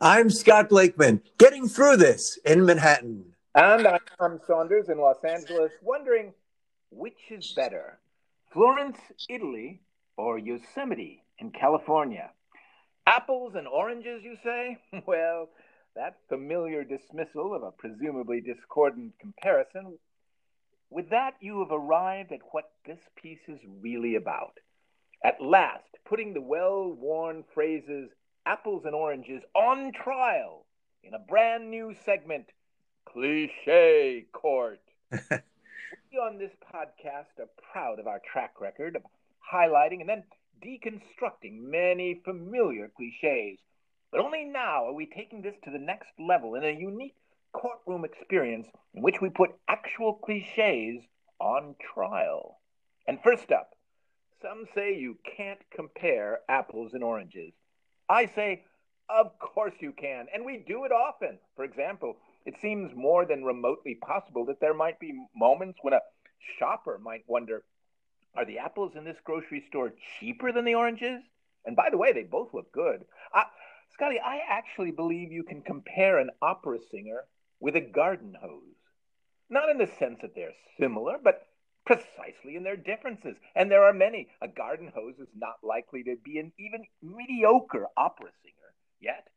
I'm Scott Blakeman, getting through this in Manhattan. And I'm Tom Saunders in Los Angeles, wondering which is better, Florence, Italy, or Yosemite in California? Apples and oranges, you say? Well, that familiar dismissal of a presumably discordant comparison, with that you have arrived at what this piece is really about. At last, putting the well worn phrases apples and oranges on trial in a brand new segment, Cliche Court. we on this podcast are proud of our track record of highlighting and then deconstructing many familiar cliches. But only now are we taking this to the next level in a unique courtroom experience in which we put actual cliches on trial. And first up, some say you can't compare apples and oranges. I say, of course you can, and we do it often. For example, it seems more than remotely possible that there might be moments when a shopper might wonder, are the apples in this grocery store cheaper than the oranges? And by the way, they both look good. I, Scotty, I actually believe you can compare an opera singer with a garden hose. Not in the sense that they're similar, but precisely in their differences. And there are many. A garden hose is not likely to be an even mediocre opera singer, yet.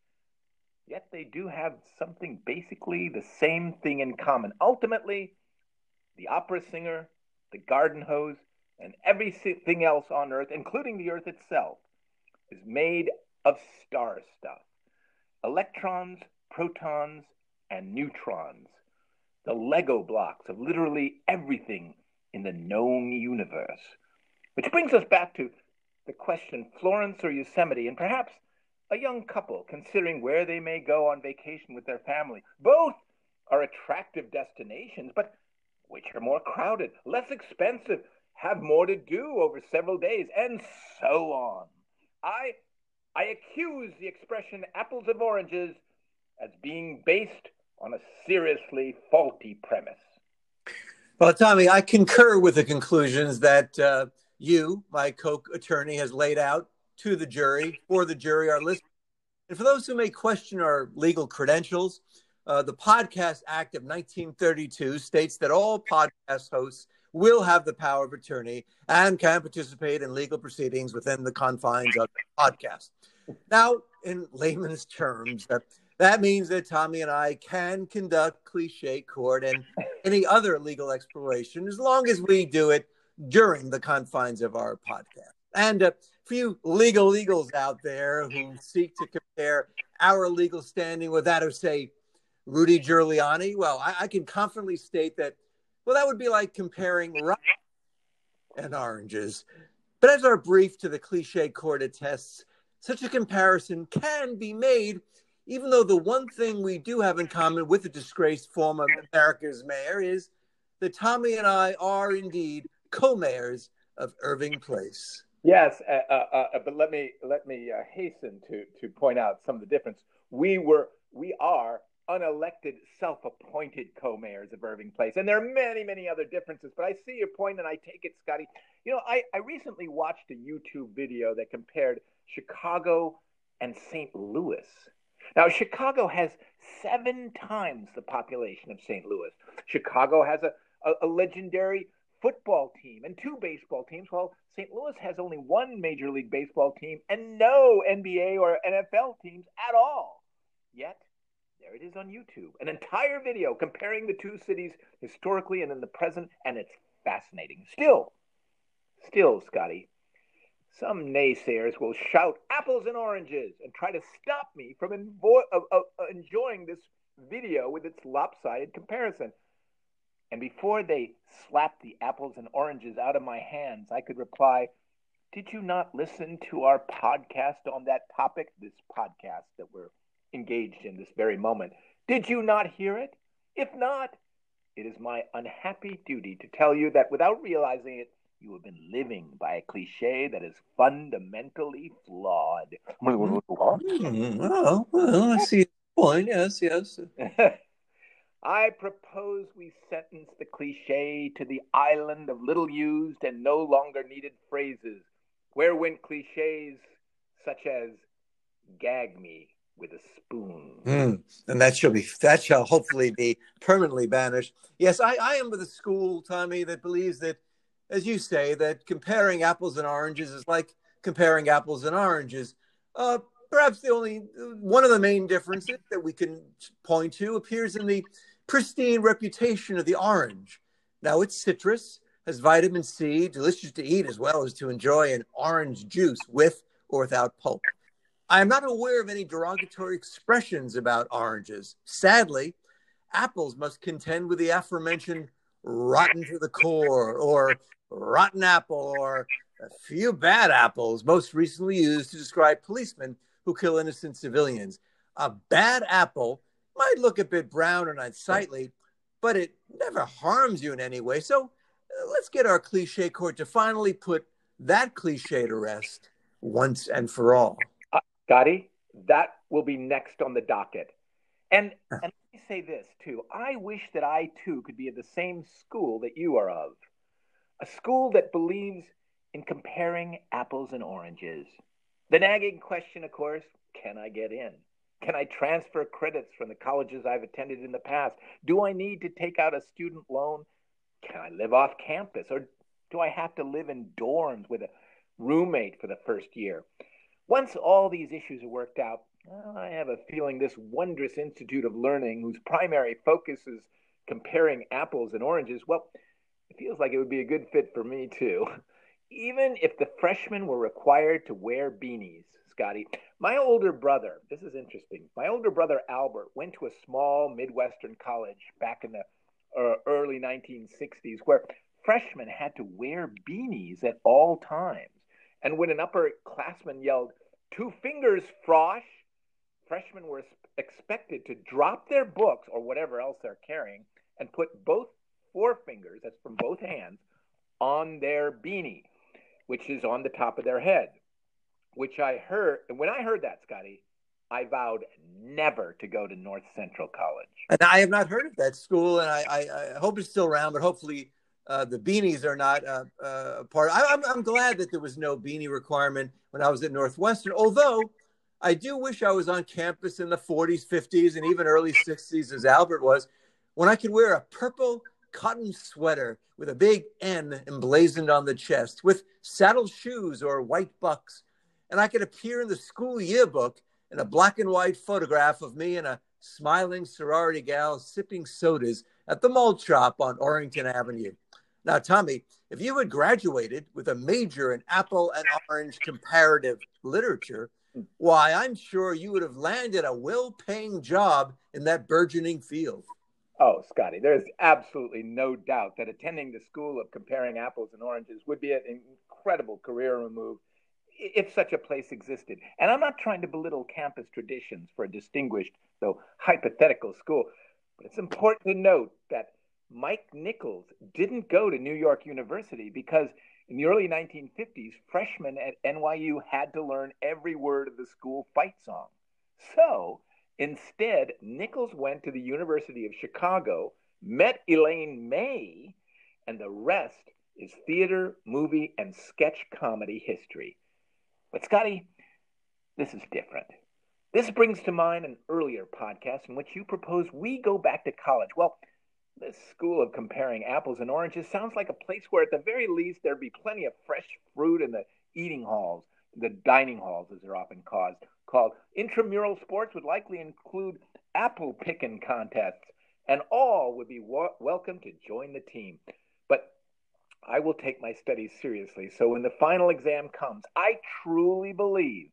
Yet they do have something basically the same thing in common. Ultimately, the opera singer, the garden hose, and everything else on Earth, including the Earth itself, is made of star stuff electrons, protons, and neutrons. The Lego blocks of literally everything in the known universe. Which brings us back to the question Florence or Yosemite, and perhaps a young couple considering where they may go on vacation with their family. Both are attractive destinations, but which are more crowded, less expensive, have more to do over several days, and so on. I I accuse the expression apples of oranges as being based on a seriously faulty premise. Well, Tommy, I concur with the conclusions that uh, you, my co attorney, has laid out to the jury, for the jury, our listeners. And for those who may question our legal credentials, uh, the Podcast Act of 1932 states that all podcast hosts will have the power of attorney and can participate in legal proceedings within the confines of the podcast. Now, in layman's terms, uh, that means that Tommy and I can conduct cliche court and any other legal exploration as long as we do it during the confines of our podcast. And a few legal legals out there who seek to compare our legal standing with that of, say, Rudy Giuliani, well, I, I can confidently state that, well, that would be like comparing rock and oranges. But as our brief to the cliche court attests, such a comparison can be made even though the one thing we do have in common with the disgraced former America's mayor is that Tommy and I are indeed co-mayors of Irving Place. Yes, uh, uh, uh, but let me let me uh, hasten to to point out some of the difference. We were we are unelected, self-appointed co-mayors of Irving Place, and there are many many other differences. But I see your point, and I take it, Scotty. You know, I, I recently watched a YouTube video that compared Chicago and St. Louis now, Chicago has seven times the population of St. Louis. Chicago has a, a, a legendary football team and two baseball teams, while St. Louis has only one Major League Baseball team and no NBA or NFL teams at all. Yet, there it is on YouTube an entire video comparing the two cities historically and in the present, and it's fascinating. Still, still, Scotty, some naysayers will shout apples and oranges and try to stop me from uh, uh, enjoying this video with its lopsided comparison. And before they slap the apples and oranges out of my hands, I could reply, Did you not listen to our podcast on that topic? This podcast that we're engaged in this very moment. Did you not hear it? If not, it is my unhappy duty to tell you that without realizing it, you have been living by a cliche that is fundamentally flawed. Mm, well, well, I see the point. Yes, yes. I propose we sentence the cliche to the island of little used and no longer needed phrases, where went cliches such as gag me, with a spoon. Mm, and that shall be that shall hopefully be permanently banished. Yes, I, I am with a school, Tommy, that believes that, as you say, that comparing apples and oranges is like comparing apples and oranges. Uh, perhaps the only one of the main differences that we can point to appears in the pristine reputation of the orange. Now, it's citrus, has vitamin C, delicious to eat as well as to enjoy an orange juice with or without pulp. I am not aware of any derogatory expressions about oranges. Sadly, apples must contend with the aforementioned rotten to the core or rotten apple or a few bad apples, most recently used to describe policemen who kill innocent civilians. A bad apple might look a bit brown and unsightly, but it never harms you in any way. So uh, let's get our cliche court to finally put that cliche to rest once and for all. Uh, Scotty, that will be next on the docket. And, and let me say this too. I wish that I too could be at the same school that you are of. A school that believes in comparing apples and oranges. The nagging question, of course, can I get in? Can I transfer credits from the colleges I've attended in the past? Do I need to take out a student loan? Can I live off campus? Or do I have to live in dorms with a roommate for the first year? Once all these issues are worked out, well, I have a feeling this wondrous institute of learning, whose primary focus is comparing apples and oranges, well, feels like it would be a good fit for me too. Even if the freshmen were required to wear beanies, Scotty, my older brother, this is interesting. My older brother Albert went to a small Midwestern college back in the uh, early 1960s where freshmen had to wear beanies at all times. And when an upperclassman yelled, Two fingers, Frosh, freshmen were expected to drop their books or whatever else they're carrying and put both forefingers, that's from both hands, on their beanie, which is on the top of their head. Which I heard, and when I heard that, Scotty, I vowed never to go to North Central College. And I have not heard of that school, and I, I, I hope it's still around, but hopefully uh, the beanies are not uh, uh, part. I, I'm, I'm glad that there was no beanie requirement when I was at Northwestern, although I do wish I was on campus in the 40s, 50s, and even early 60s, as Albert was, when I could wear a purple cotton sweater with a big N emblazoned on the chest, with saddle shoes or white bucks, and I could appear in the school yearbook in a black and white photograph of me and a smiling sorority gal sipping sodas at the malt shop on Orrington Avenue. Now, Tommy, if you had graduated with a major in apple and orange comparative literature, why, I'm sure you would have landed a well paying job in that burgeoning field. Oh, Scotty, there's absolutely no doubt that attending the school of comparing apples and oranges would be an incredible career move if such a place existed. And I'm not trying to belittle campus traditions for a distinguished, though hypothetical school, but it's important to note that Mike Nichols didn't go to New York University because in the early 1950s, freshmen at NYU had to learn every word of the school fight song. So instead, Nichols went to the University of Chicago, met Elaine May, and the rest is theater, movie, and sketch comedy history. But, Scotty, this is different. This brings to mind an earlier podcast in which you proposed we go back to college. Well, this school of comparing apples and oranges sounds like a place where, at the very least, there'd be plenty of fresh fruit in the eating halls, the dining halls, as they're often called. Called intramural sports would likely include apple picking contests, and all would be wa- welcome to join the team. But I will take my studies seriously. So when the final exam comes, I truly believe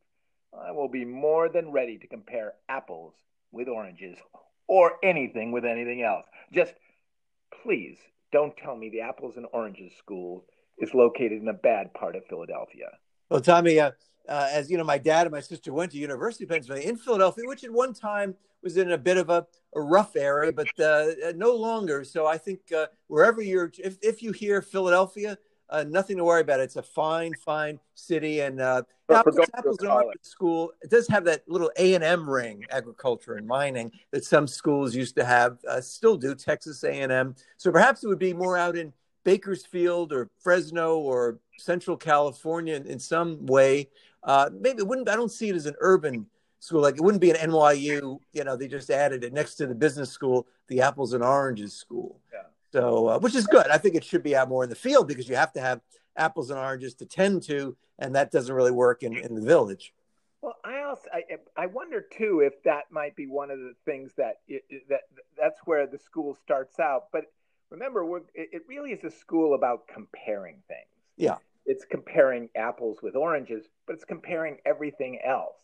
I will be more than ready to compare apples with oranges or anything with anything else. Just please don't tell me the apples and oranges school is located in a bad part of Philadelphia. Well, Tommy, uh, uh, as you know, my dad and my sister went to University of Pennsylvania in Philadelphia, which at one time was in a bit of a, a rough area, but uh, no longer. So I think uh, wherever you're, if, if you hear Philadelphia, uh, nothing to worry about. It's a fine, fine city, and uh, apples, apples and oranges school. It does have that little A and M ring, agriculture and mining, that some schools used to have, uh, still do. Texas A and M. So perhaps it would be more out in Bakersfield or Fresno or Central California in, in some way. Uh, maybe it wouldn't. I don't see it as an urban school. Like it wouldn't be an NYU, you know, they just added it next to the business school, the apples and oranges school. Yeah. So, uh, which is good. I think it should be out more in the field because you have to have apples and oranges to tend to, and that doesn't really work in, in the village. Well, I also I, I wonder too if that might be one of the things that it, that that's where the school starts out. But remember, we're, it really is a school about comparing things. Yeah, it's comparing apples with oranges, but it's comparing everything else.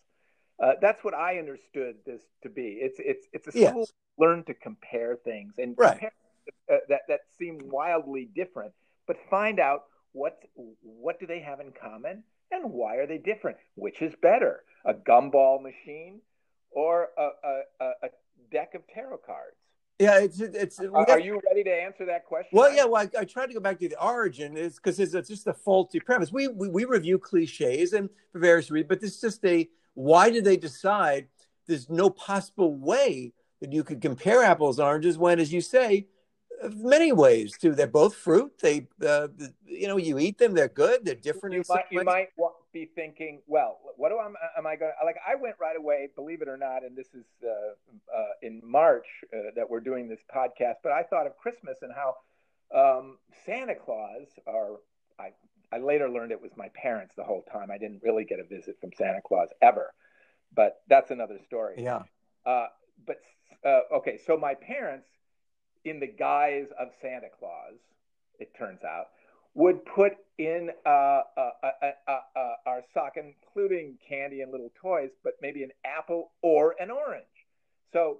Uh, that's what I understood this to be. It's it's it's a school yes. learn to compare things and right. compare, uh, that that seem wildly different, but find out what what do they have in common and why are they different? Which is better, a gumball machine or a, a, a deck of tarot cards? Yeah, it's it's. Are, are, you ready to answer that question? Well, yeah. Well, I, I tried to go back to the origin is because it's, it's, just a faulty premise. We, we we review cliches and for various reasons, but this is just a why did they decide there's no possible way that you could compare apples and oranges when, as you say, many ways too. They're both fruit. They, uh, you know, you eat them. They're good. They're different. You might, you might be thinking, well, what do I, am I going to like? I went right away, believe it or not, and this is uh, uh, in March uh, that we're doing this podcast. But I thought of Christmas and how um, Santa Claus, or I, I later learned it was my parents the whole time. I didn't really get a visit from Santa Claus ever, but that's another story. Yeah. Uh, but uh, okay, so my parents in the guise of Santa Claus, it turns out, would put in uh, uh, uh, our sock, including candy and little toys, but maybe an apple or an orange. So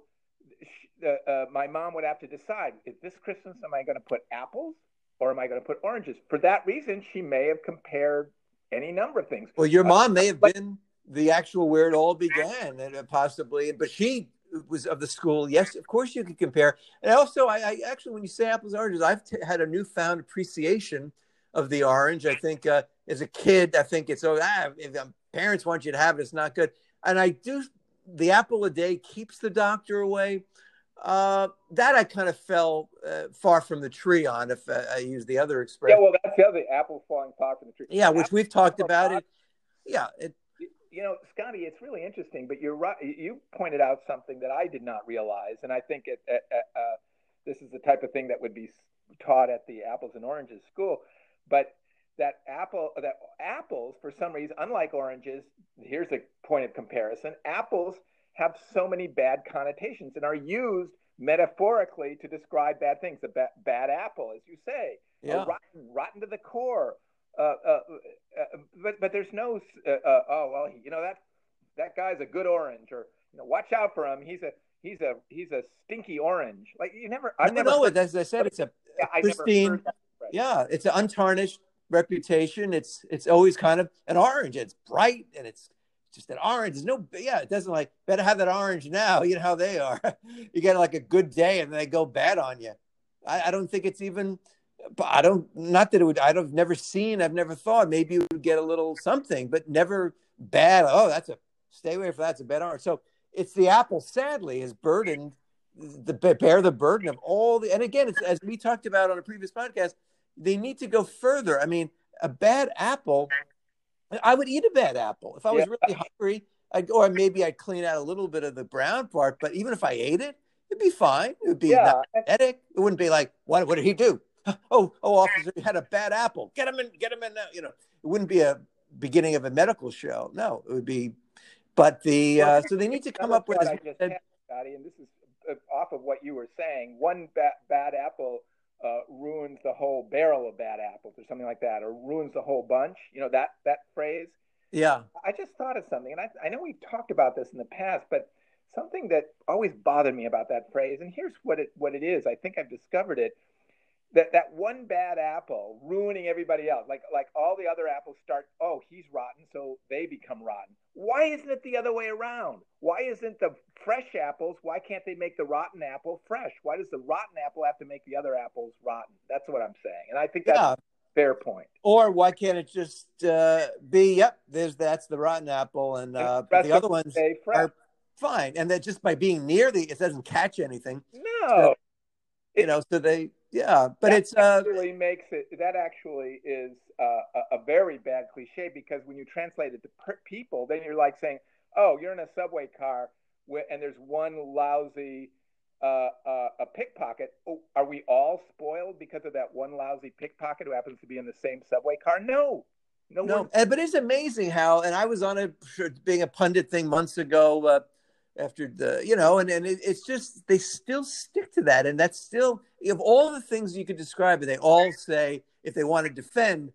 my mom would have to decide: is this Christmas am I going to put apples or am I going to put oranges? For that reason, she may have compared any number of things. Well, your mom may have been the actual where it all began, and possibly, but she was of the school. Yes, of course you could compare. And also, I, I actually, when you say apples and oranges, I've t- had a newfound appreciation of the orange. I think uh, as a kid, I think it's oh, ah, if um, parents want you to have it, it's not good. And I do the apple a day keeps the doctor away. Uh, that I kind of fell uh, far from the tree on, if uh, I use the other expression. Yeah, well, that's the other apple falling far from the tree. Yeah, which we've talked about it. Yeah, it, you know, Scotty, it's really interesting, but you're right. You pointed out something that I did not realize, and I think it, uh, uh, this is the type of thing that would be taught at the apples and oranges school. But that apple, that apples, for some reason, unlike oranges, here's a point of comparison: apples have so many bad connotations and are used metaphorically to describe bad things. A ba- bad apple, as you say, yeah. rotten, rotten to the core, uh, uh, uh, but but there's no oh well you know that that guy's a good orange or you know watch out for him he's a he's a he's a stinky orange like you never I never know as I said it's a yeah, pristine yeah it's an untarnished reputation it's it's always kind of an orange it's bright and it's just an orange. There's no, yeah, it doesn't like better have that orange now. You know how they are. you get like a good day and they go bad on you. I, I don't think it's even but I don't, not that it would, I've never seen, I've never thought maybe it would get a little something, but never bad. Oh, that's a, stay away from that's a bad orange. So it's the apple, sadly, has burdened the bear the burden of all the, and again, it's as we talked about on a previous podcast, they need to go further. I mean, a bad apple, I would eat a bad apple if I was yeah. really hungry. I'd, or maybe I'd clean out a little bit of the brown part, but even if I ate it, it'd be fine. It would be yeah. not. It wouldn't be like, what, what did he do? Oh, oh, officer, you had a bad apple. Get him in, get him in now. You know, it wouldn't be a beginning of a medical show. No, it would be, but the, uh, so they need to come up with, as said, Scotty, and this is uh, off of what you were saying, one bad, bad apple uh, ruins the whole barrel of bad apples or something like that, or ruins the whole bunch. You know, that, that phrase. Yeah. I just thought of something, and I, I know we've talked about this in the past, but something that always bothered me about that phrase, and here's what it, what it is. I think I've discovered it that that one bad apple ruining everybody else. Like like all the other apples start, oh, he's rotten, so they become rotten. Why isn't it the other way around? Why isn't the fresh apples? Why can't they make the rotten apple fresh? Why does the rotten apple have to make the other apples rotten? That's what I'm saying, and I think that's yeah. fair point. Or why can't it just uh, be? Yep, there's that's the rotten apple, and, uh, the other ones are fine, and that just by being near the, it doesn't catch anything. No, so, you know, so they yeah, but that it's uh, actually makes it. That actually is uh, a, a, very bad cliche because when you translate it to per- people, then you're like saying, oh, you're in a subway car and there's one lousy uh, uh, a pickpocket. Oh, are we all spoiled because of that one lousy pickpocket who happens to be in the same subway car? No, no, no. but it's amazing how. And I was on a being a pundit thing months ago. After the you know and, and it, it's just they still stick to that and that's still of all the things you could describe it they all say if they want to defend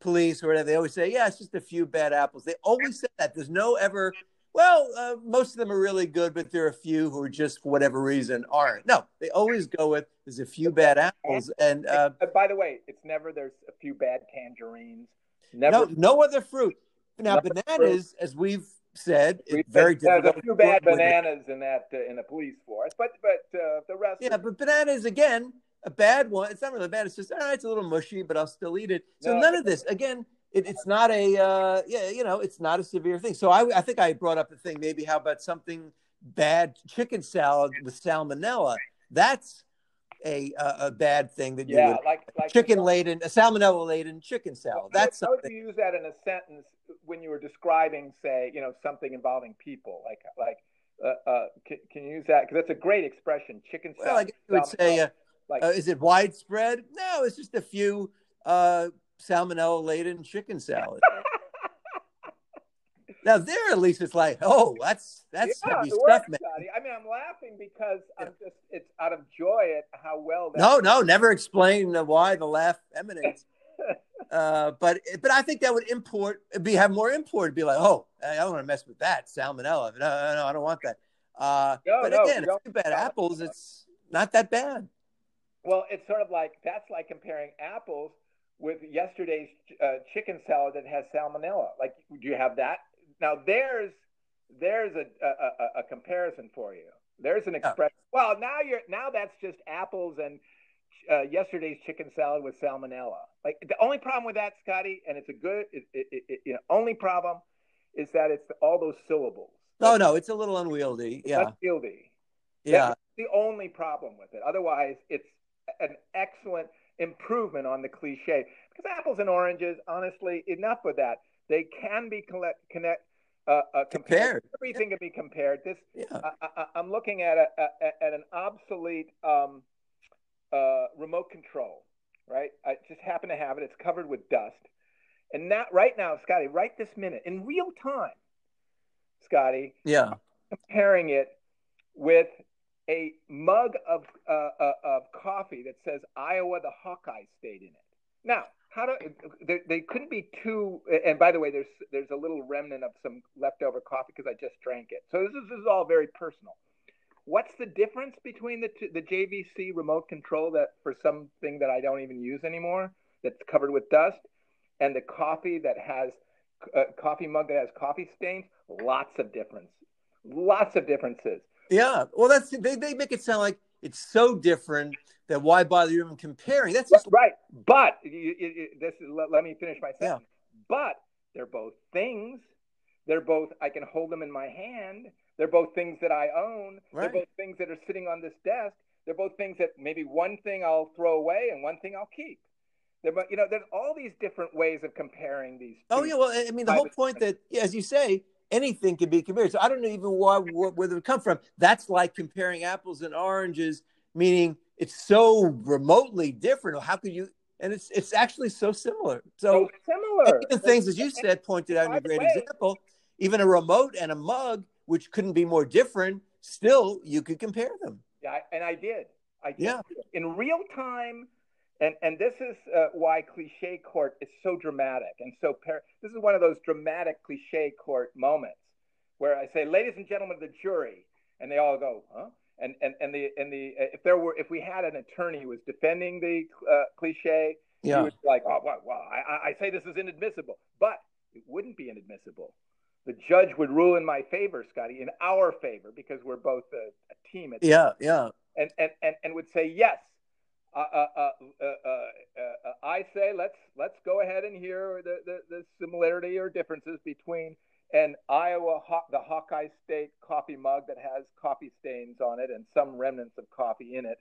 police or whatever they always say yeah it's just a few bad apples they always say that there's no ever well, uh, most of them are really good, but there are a few who are just for whatever reason aren't. No, they always go with there's a few bad apples. And uh, by the way, it's never there's a few bad tangerines. Never. No, no other fruit. Now, bananas, fruit. as we've said, we very difficult. There's a few bad bananas in that uh, in the police force, but but uh, the rest. Yeah, but bananas again, a bad one. It's not really bad. It's just all right. It's a little mushy, but I'll still eat it. So no, none of this again it, it's not a uh, yeah you know it's not a severe thing so I, I think i brought up the thing maybe how about something bad chicken salad with salmonella that's a a, a bad thing that you yeah, would like, like chicken laden a salmonella laden chicken salad. that's how would you use that in a sentence when you were describing say you know something involving people like like uh, uh, can, can, you use that? Because that's a great expression chicken salad well, I guess you would say uh, like, uh, is it widespread? No it's just a few uh, salmonella laden chicken salad. now there, at least it's like, oh, that's that's yeah, heavy stuff, man. I mean, I'm laughing because I'm just it's out of joy at how well. no, no, never explain why the laugh emanates. uh, but but I think that would import be have more import. Be like, oh, I don't want to mess with that salmonella. No, no, no I don't want that. Uh, no, but no, again, if you bad apples, it's not that bad. Well, it's sort of like that's like comparing apples with yesterday's uh, chicken salad that has salmonella. Like, do you have that? Now, there's there's a a, a comparison for you. There's an expression. Oh. Well, now you're now that's just apples and uh, yesterday's chicken salad with salmonella. Like the only problem with that, Scotty, and it's a good. It, it, it, you know, only problem is that it's all those syllables. Oh no, it's a little unwieldy. Yeah, unwieldy. Yeah, that's the only problem with it. Otherwise, it's an excellent improvement on the cliche. Because apples and oranges, honestly, enough with that. They can be collect, connect, uh, uh, compared. compared. Everything can be compared. This, yeah. I, am looking at a, a, at an obsolete um, uh, remote control. Right, I just happen to have it. It's covered with dust, and now, right now, Scotty, right this minute, in real time, Scotty, yeah, comparing it with a mug of uh, uh, of coffee that says Iowa the Hawkeye State in it. Now, how do they, they couldn't be too? And by the way, there's there's a little remnant of some leftover coffee because I just drank it. So this is, this is all very personal. What's the difference between the the JVC remote control that for something that I don't even use anymore that's covered with dust, and the coffee that has a uh, coffee mug that has coffee stains? Lots of difference. Lots of differences. Yeah, well, that's they, they make it sound like it's so different that why bother even comparing? That's just right. But you, you, this is, let, let, me finish my sentence. Yeah. But they're both things. They're both. I can hold them in my hand. They're both things that I own. Right. They're both things that are sitting on this desk. They're both things that maybe one thing I'll throw away and one thing I'll keep. There, you know, there's all these different ways of comparing these. Oh yeah, well, I mean, the whole point that, as you say, anything can be compared. So I don't know even why where they would come from. That's like comparing apples and oranges, meaning it's so remotely different. How could you? And it's it's actually so similar. So, so similar. Even things as you said pointed out in a great way. example. Even a remote and a mug, which couldn't be more different, still you could compare them. Yeah, and I did. I did. Yeah. In real time, and and this is uh, why cliche court is so dramatic and so par- this is one of those dramatic cliche court moments where I say, ladies and gentlemen of the jury, and they all go, huh? And and and the and the if there were if we had an attorney who was defending the uh, cliche, yeah. he would be like, oh well, well I, I say this is inadmissible, but it wouldn't be inadmissible. The judge would rule in my favor, Scotty, in our favor, because we're both a, a team. At yeah, yeah. And, and and and would say yes, uh uh, uh, uh, uh, I say let's let's go ahead and hear the, the, the similarity or differences between an Iowa the Hawkeye State coffee mug that has coffee stains on it and some remnants of coffee in it,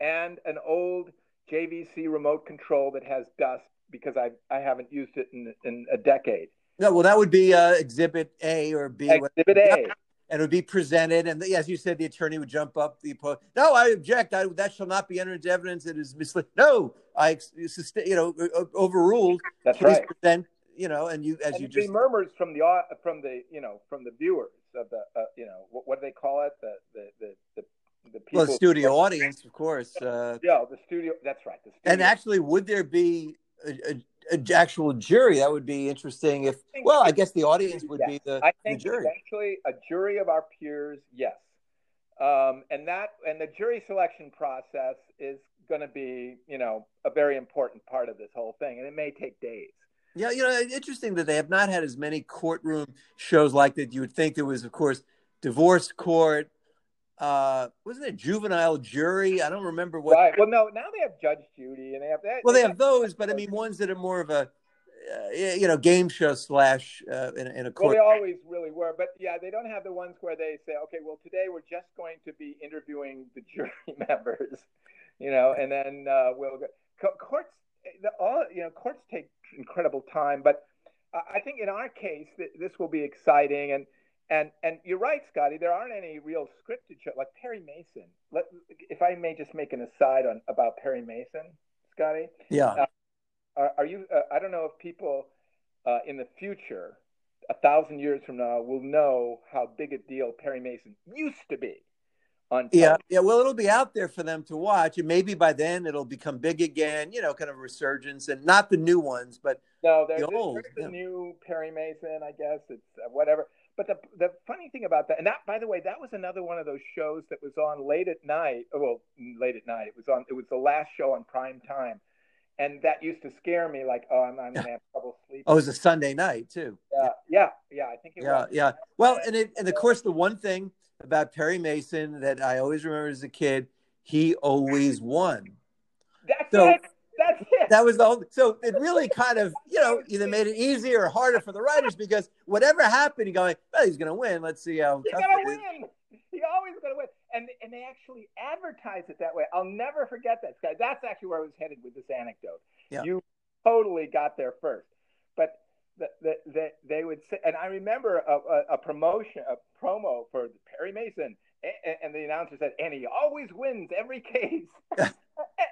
and an old JVC remote control that has dust because I I haven't used it in in a decade. No, well, that would be uh, Exhibit A or B. Exhibit A. And it would be presented, and the, as you said, the attorney would jump up. The no, I object. I, that shall not be entered into evidence. It is misleading. No, I, you know, overruled. That's Please right. Present, you know, and you as and you just murmurs from the from the you know from the viewers of the uh, you know what, what, do they call it the the the, the the people well, the studio audience, of course. Uh, yeah, the studio. That's right. The and actually, would there be a, a, actual jury? That would be interesting. If well, I guess the audience would yes. be the, I think the jury. Actually, a jury of our peers, yes. Um, and that and the jury selection process is going to be, you know, a very important part of this whole thing, and it may take days. Yeah, you know, interesting that they have not had as many courtroom shows like that. You would think there was, of course, divorce court. Uh, wasn't it juvenile jury? I don't remember what. Right. Well, no. Now they have Judge Judy, and they have that. Well, they, they have those, but I mean, ones that are more of a, uh, you know, game show slash uh, in, in, a court. Well, they always really were, but yeah, they don't have the ones where they say, okay, well, today we're just going to be interviewing the jury members, you know, and then uh, we'll go. Courts, the, all you know, courts take incredible time. But I think in our case, this will be exciting. And and and you're right, Scotty. There aren't any real scripted shows like Perry Mason. Let, if I may just make an aside on about Perry Mason, Scotty. Yeah. Uh, are, are, you? Uh, I don't know if people uh, in the future, a thousand years from now, will know how big a deal Perry Mason used to be on yeah yeah well it'll be out there for them to watch and maybe by then it'll become big again you know kind of resurgence and not the new ones but no the old there's the yeah. new perry mason i guess it's uh, whatever but the the funny thing about that and that by the way that was another one of those shows that was on late at night oh, well late at night it was on it was the last show on prime time and that used to scare me like oh i'm, I'm gonna have trouble sleeping oh it was a sunday night too yeah yeah yeah i think it yeah was. yeah well and it, and of course the one thing about Perry Mason that I always remember as a kid. He always won. That's so, it. That's it. That was the whole, so it really kind of you know either made it easier or harder for the writers because whatever happened, you go like, well, he's going to win. Let's see how he's gonna win. Is. He always going to win, and and they actually advertise it that way. I'll never forget that, guy. That's actually where I was headed with this anecdote. Yeah. You totally got there first, but that, that, they would say, and I remember a, a, a, promotion, a promo for Perry Mason, and, and, the announcer said, and he always wins every case.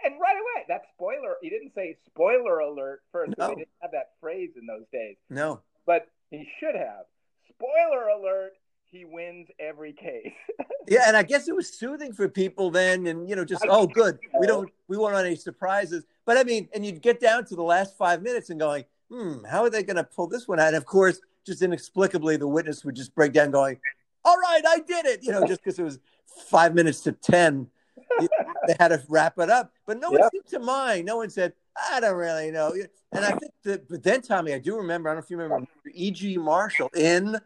and, right away, that spoiler, he didn't say spoiler alert first. No. They didn't have that phrase in those days. No. But he should have. Spoiler alert, he wins every case. yeah, and I guess it was soothing for people then, and you know, just oh, good, we don't, we won't have any surprises. But I mean, and you'd get down to the last five minutes and going, hmm, how are they going to pull this one out? And of course, just inexplicably, the witness would just break down, going, "All right, I did it," you know, just because it was five minutes to ten. They had to wrap it up, but no one seemed to mind. No one said, "I don't really know." And I think that, but then Tommy, I do remember. I don't know if you remember E.G. Marshall in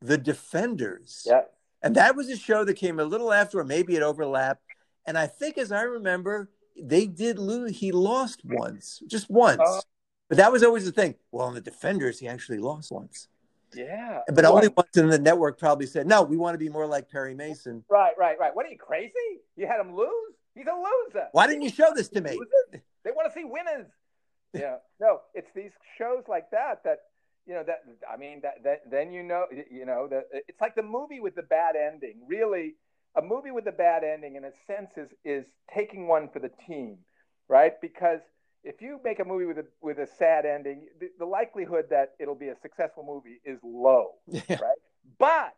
The Defenders. Yeah. And that was a show that came a little after, or maybe it overlapped. And I think, as I remember, they did lose. He lost once, just once. Uh, but that was always the thing. Well, in the defenders, he actually lost once. Yeah. But well, only once in the network probably said, no, we want to be more like Perry Mason. Right, right, right. What are you, crazy? You had him lose? He's a loser. Why didn't you show this to me? They want to see winners. Yeah. No, it's these shows like that that, you know, that, I mean, that, that then you know, you know, that it's like the movie with the bad ending. Really, a movie with a bad ending, in a sense, is, is taking one for the team, right? Because – if you make a movie with a with a sad ending, the, the likelihood that it'll be a successful movie is low, yeah. right? But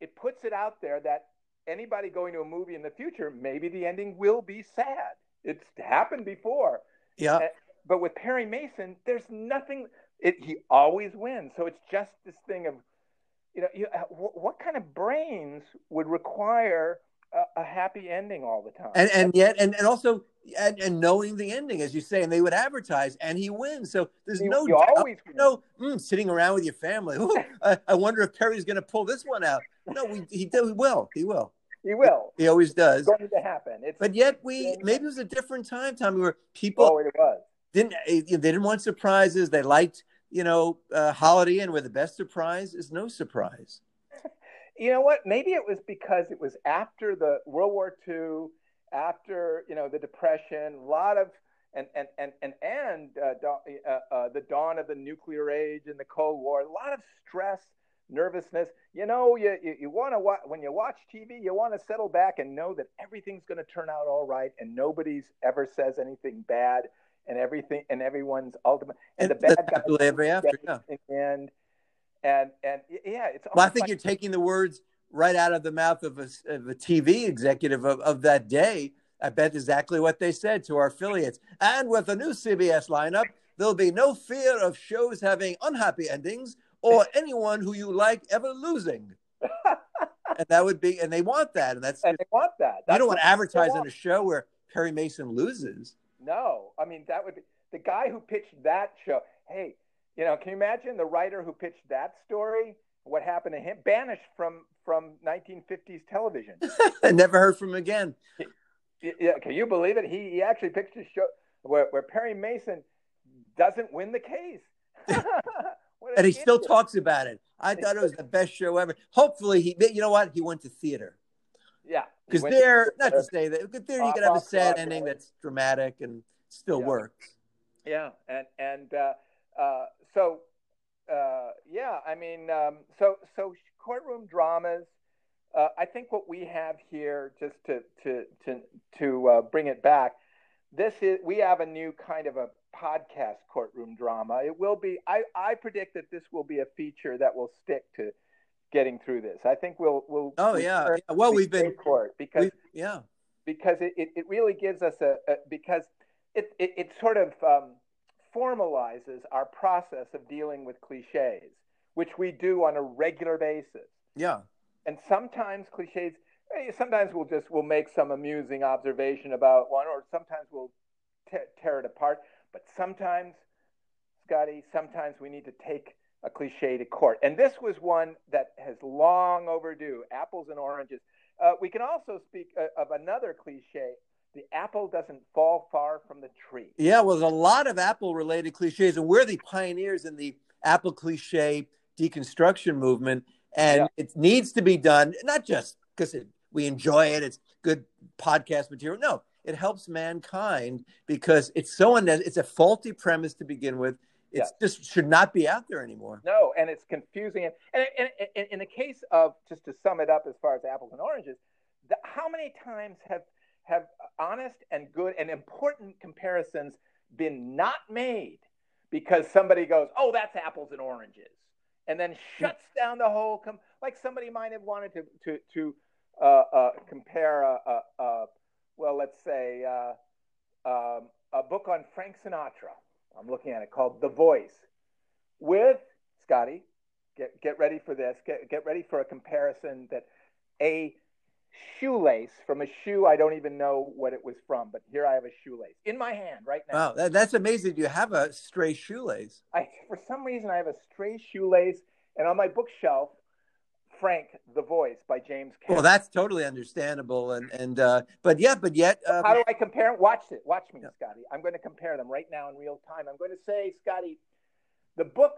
it puts it out there that anybody going to a movie in the future, maybe the ending will be sad. It's happened before. Yeah. but with Perry Mason, there's nothing. It, he always wins. So it's just this thing of, you know, you, uh, what kind of brains would require a, a, happy ending all the time? And and yet, and, and also and, and, knowing the ending, as you say, and they would advertise, and he wins. So there's no you always no mm, sitting around with your family. Ooh, I, I, wonder if Perry's going to pull this one out. No, we, he, he will. He will. He will. He, he always does. It's going to happen. It's, but yet we maybe it was a different time, Tommy, where people oh, it was. didn't eh, they didn't want surprises. They liked you know uh, Holiday Inn, where the best surprise is no surprise. You know what? Maybe it was because it was after the World War II after you know the depression a lot of and and and and and uh, uh, uh, the dawn of the nuclear age and the Cold War. A lot of stress, nervousness. You know, you you, you want to watch when you watch TV, you want to settle back and know that everything's going to turn out all right, and nobody's ever says anything bad, and everything and everyone's ultimate and, and the bad guy ever after, yeah. and and and yeah, it's. Well, I think like, you're taking the words right out of the mouth of a, of a TV executive of, of that day I bet exactly what they said to our affiliates. And with the new CBS lineup, there'll be no fear of shows having unhappy endings or anyone who you like ever losing. and that would be, and they want that, and that's and they want that. That's you don't want to advertise on a show where Perry Mason loses. No, I mean that would be the guy who pitched that show. Hey, you know, can you imagine the writer who pitched that story? What happened to him? Banished from from 1950s television. I never heard from him again. Yeah, can you believe it? He, he actually pitched a show where, where Perry Mason doesn't win the case. and he still talks about it. I thought it was the best show ever. Hopefully, he, you know what? He went to theater. Yeah. Because there, not to say that, but there you can have a sad ending that's dramatic and still yeah. works. Yeah. And, and, uh, uh, I mean, um, so, so courtroom dramas, uh, I think what we have here, just to to to to uh, bring it back, this is we have a new kind of a podcast courtroom drama. It will be. I I predict that this will be a feature that will stick to getting through this. I think we'll we'll. Oh yeah. yeah. Well, we've been court because yeah because it, it, it, really gives us a, a because it, it it sort of um, formalizes our process of dealing with cliches, which we do on a regular basis. Yeah. And sometimes cliches sometimes we'll just we'll make some amusing observation about one or sometimes we'll tear it apart. But sometimes scotty sometimes we need to take a cliche to court. And this was one that has long overdue apples and oranges. Uh, we can also speak uh, of another cliche the apple doesn't fall far from the tree. Yeah well there's a lot of apple related cliches and we're the pioneers in the apple cliche deconstruction movement and yeah. it needs to be done not just because we enjoy it it's good podcast material no it helps mankind because it's so unnecessary it's a faulty premise to begin with it yeah. just should not be out there anymore no and it's confusing and, and, and, and, in the case of just to sum it up as far as apples and oranges the, how many times have have honest and good and important comparisons been not made because somebody goes oh that's apples and oranges and then shuts down the whole. Com- like somebody might have wanted to to to uh, uh, compare a, a, a, well, let's say uh, um, a book on Frank Sinatra. I'm looking at it called The Voice with Scotty. Get get ready for this. Get get ready for a comparison that a shoelace from a shoe I don't even know what it was from, but here I have a shoelace in my hand right now. Wow, that, that's amazing. You have a stray shoelace. I for some reason I have a stray shoelace, and on my bookshelf, Frank the Voice by James. Cameron. Well, that's totally understandable, and and uh, but yeah, but yet, um... how do I compare? Watch it. Watch me, yeah. Scotty. I'm going to compare them right now in real time. I'm going to say, Scotty, the book,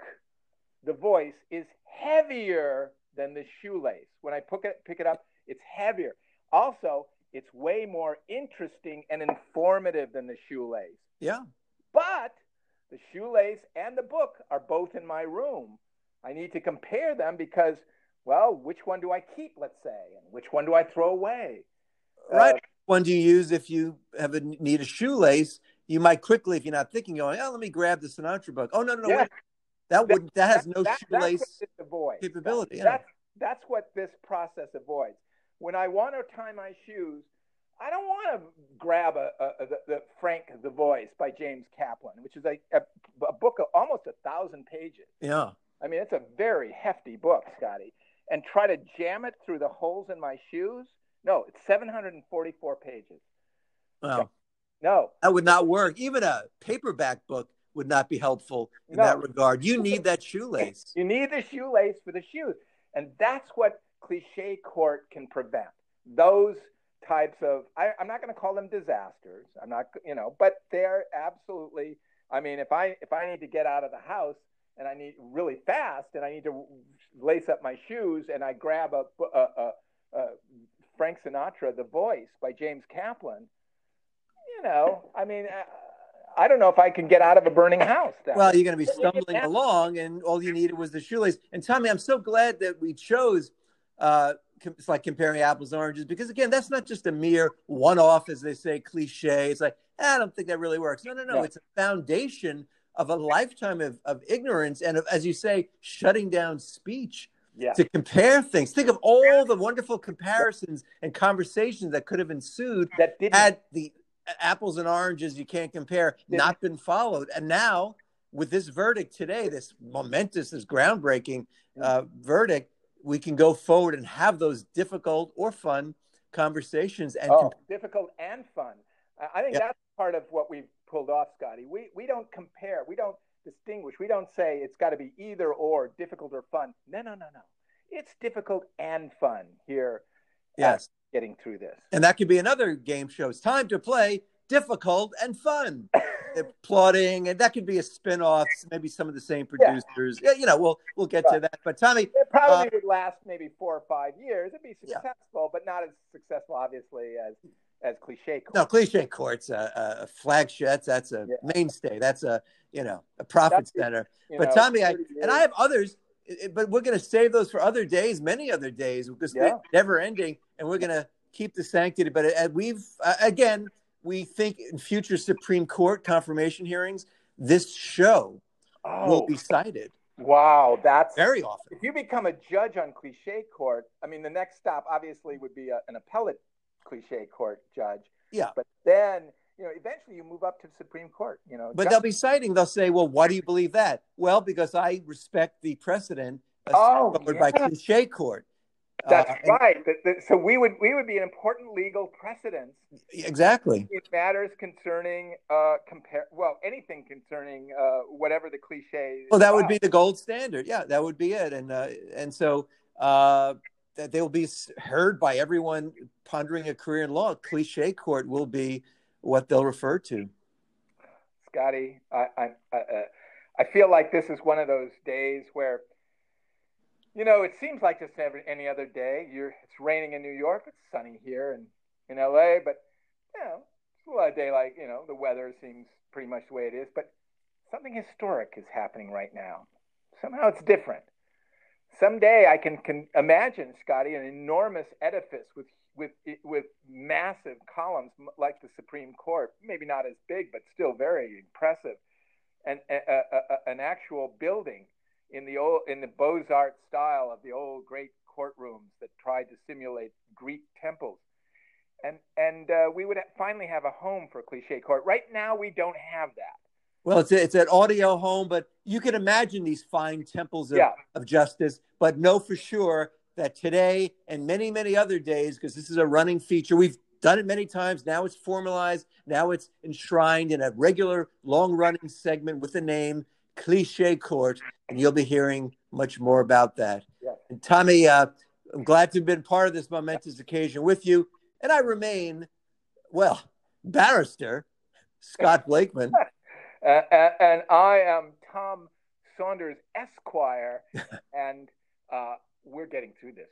The Voice, is heavier than the shoelace. When I pick it, pick it up, it's heavier. Also, it's way more interesting and informative than the shoelace. Yeah. But the shoelace and the book are both in my room. I need to compare them because, well, which one do I keep, let's say, and which one do I throw away? Right. Uh, one do you use if you have a need a shoelace? You might quickly, if you're not thinking, going, "Oh, let me grab the Sinatra book." Oh no, no, no, yeah. wait. That would that has no that, shoelace capability. That, yeah. That's that's what this process avoids when I want to tie my shoes, I don't want to grab a, a, a the, the, Frank the Voice by James Kaplan, which is a, a, a, book of almost a thousand pages. Yeah. I mean, it's a very hefty book, Scotty. And try to jam it through the holes in my shoes. No, it's 744 pages. Wow. No. That would not work. Even a paperback book would not be helpful in no. that regard. You need that shoelace. You need the shoelace for the shoes. And that's what cliche court can prevent those types of I, am not going to call them disasters i'm not you know but they're absolutely i mean if i if i need to get out of the house and i need really fast and i need to lace up my shoes and i grab a, a, a, a frank sinatra the voice by james kaplan you know i mean uh, I don't know if I can get out of a burning house. Well, you're going to be stumbling along, and all you needed was the shoelace. And Tommy, I'm so glad that we chose. Uh, it's like comparing apples and oranges because again, that's not just a mere one-off, as they say, cliche. It's like eh, I don't think that really works. No, no, no. It's a foundation of a lifetime of, of ignorance and of, as you say, shutting down speech yeah. to compare things. Think of all the wonderful comparisons and conversations that could have ensued that didn't. had the apples and oranges you can't compare not been followed. And now, with this verdict today, this momentous, this groundbreaking uh, verdict, we can go forward and have those difficult or fun conversations. And oh, comp- difficult and fun. I think that's part of what we've pulled off, Scotty. We we don't compare. We don't distinguish. We don't say it's got to be either or, difficult or fun. No, no, no, no. It's difficult and fun here. Yes. Getting through this. And that could be another game show. It's time to play difficult and fun. Plotting, and that could be a spin-off, maybe some of the same producers. Yeah, yeah you know, we'll we'll get right. to that. But Tommy, it probably uh, would last maybe four or five years. It'd be successful, yeah. but not as successful, obviously, as as cliche court. No, cliche court's a, a flagship. That's, that's a yeah. mainstay. That's a you know a profit that's, center. But know, Tommy, I and I have others, but we're going to save those for other days, many other days, because yeah. They're never ending, and we're going to keep the sanctity. But uh, we've uh, again, we think in future Supreme Court confirmation hearings, this show oh. will be oh. cited. Wow, that's very often. If you become a judge on cliche court, I mean, the next stop obviously would be a, an appellate cliche court judge. Yeah. But then, you know, eventually you move up to the Supreme Court, you know. But they'll be citing, they'll say, well, why do you believe that? Well, because I respect the precedent oh, yeah. by cliche court. That's uh, right. The, so we would we would be an important legal precedent. Exactly. It matters concerning uh, compare well anything concerning uh, whatever the cliche. Well, that would be the gold standard. Yeah, that would be it. And uh, and so uh, that they will be heard by everyone pondering a career in law. Cliche court will be what they'll refer to. Scotty, I, I, I, uh, I feel like this is one of those days where, you know, it seems like just every, any other day. You're, it's raining in New York. It's sunny here and in LA, but you know, it's a day like you know the weather seems pretty much the way it is. But something historic is happening right now. Somehow it's different someday I can, can imagine, Scotty, an enormous edifice with with with massive columns like the Supreme Court, maybe not as big, but still very impressive, and an actual building in the old in the Beaux Arts style of the old great courtrooms that tried to simulate Greek temples, and and uh, we would finally have a home for cliche court. Right now, we don't have that. Well, it's a, it's an audio home, but you can imagine these fine temples of, yeah. of justice. But know for sure that today and many many other days, because this is a running feature, we've done it many times. Now it's formalized. Now it's enshrined in a regular long running segment with the name Cliche Court, and you'll be hearing much more about that. Yeah. And Tommy, uh, I'm glad to have been part of this momentous occasion with you, and I remain, well, barrister Scott Blakeman. Uh, and I am Tom Saunders Esquire, and uh, we're getting through this.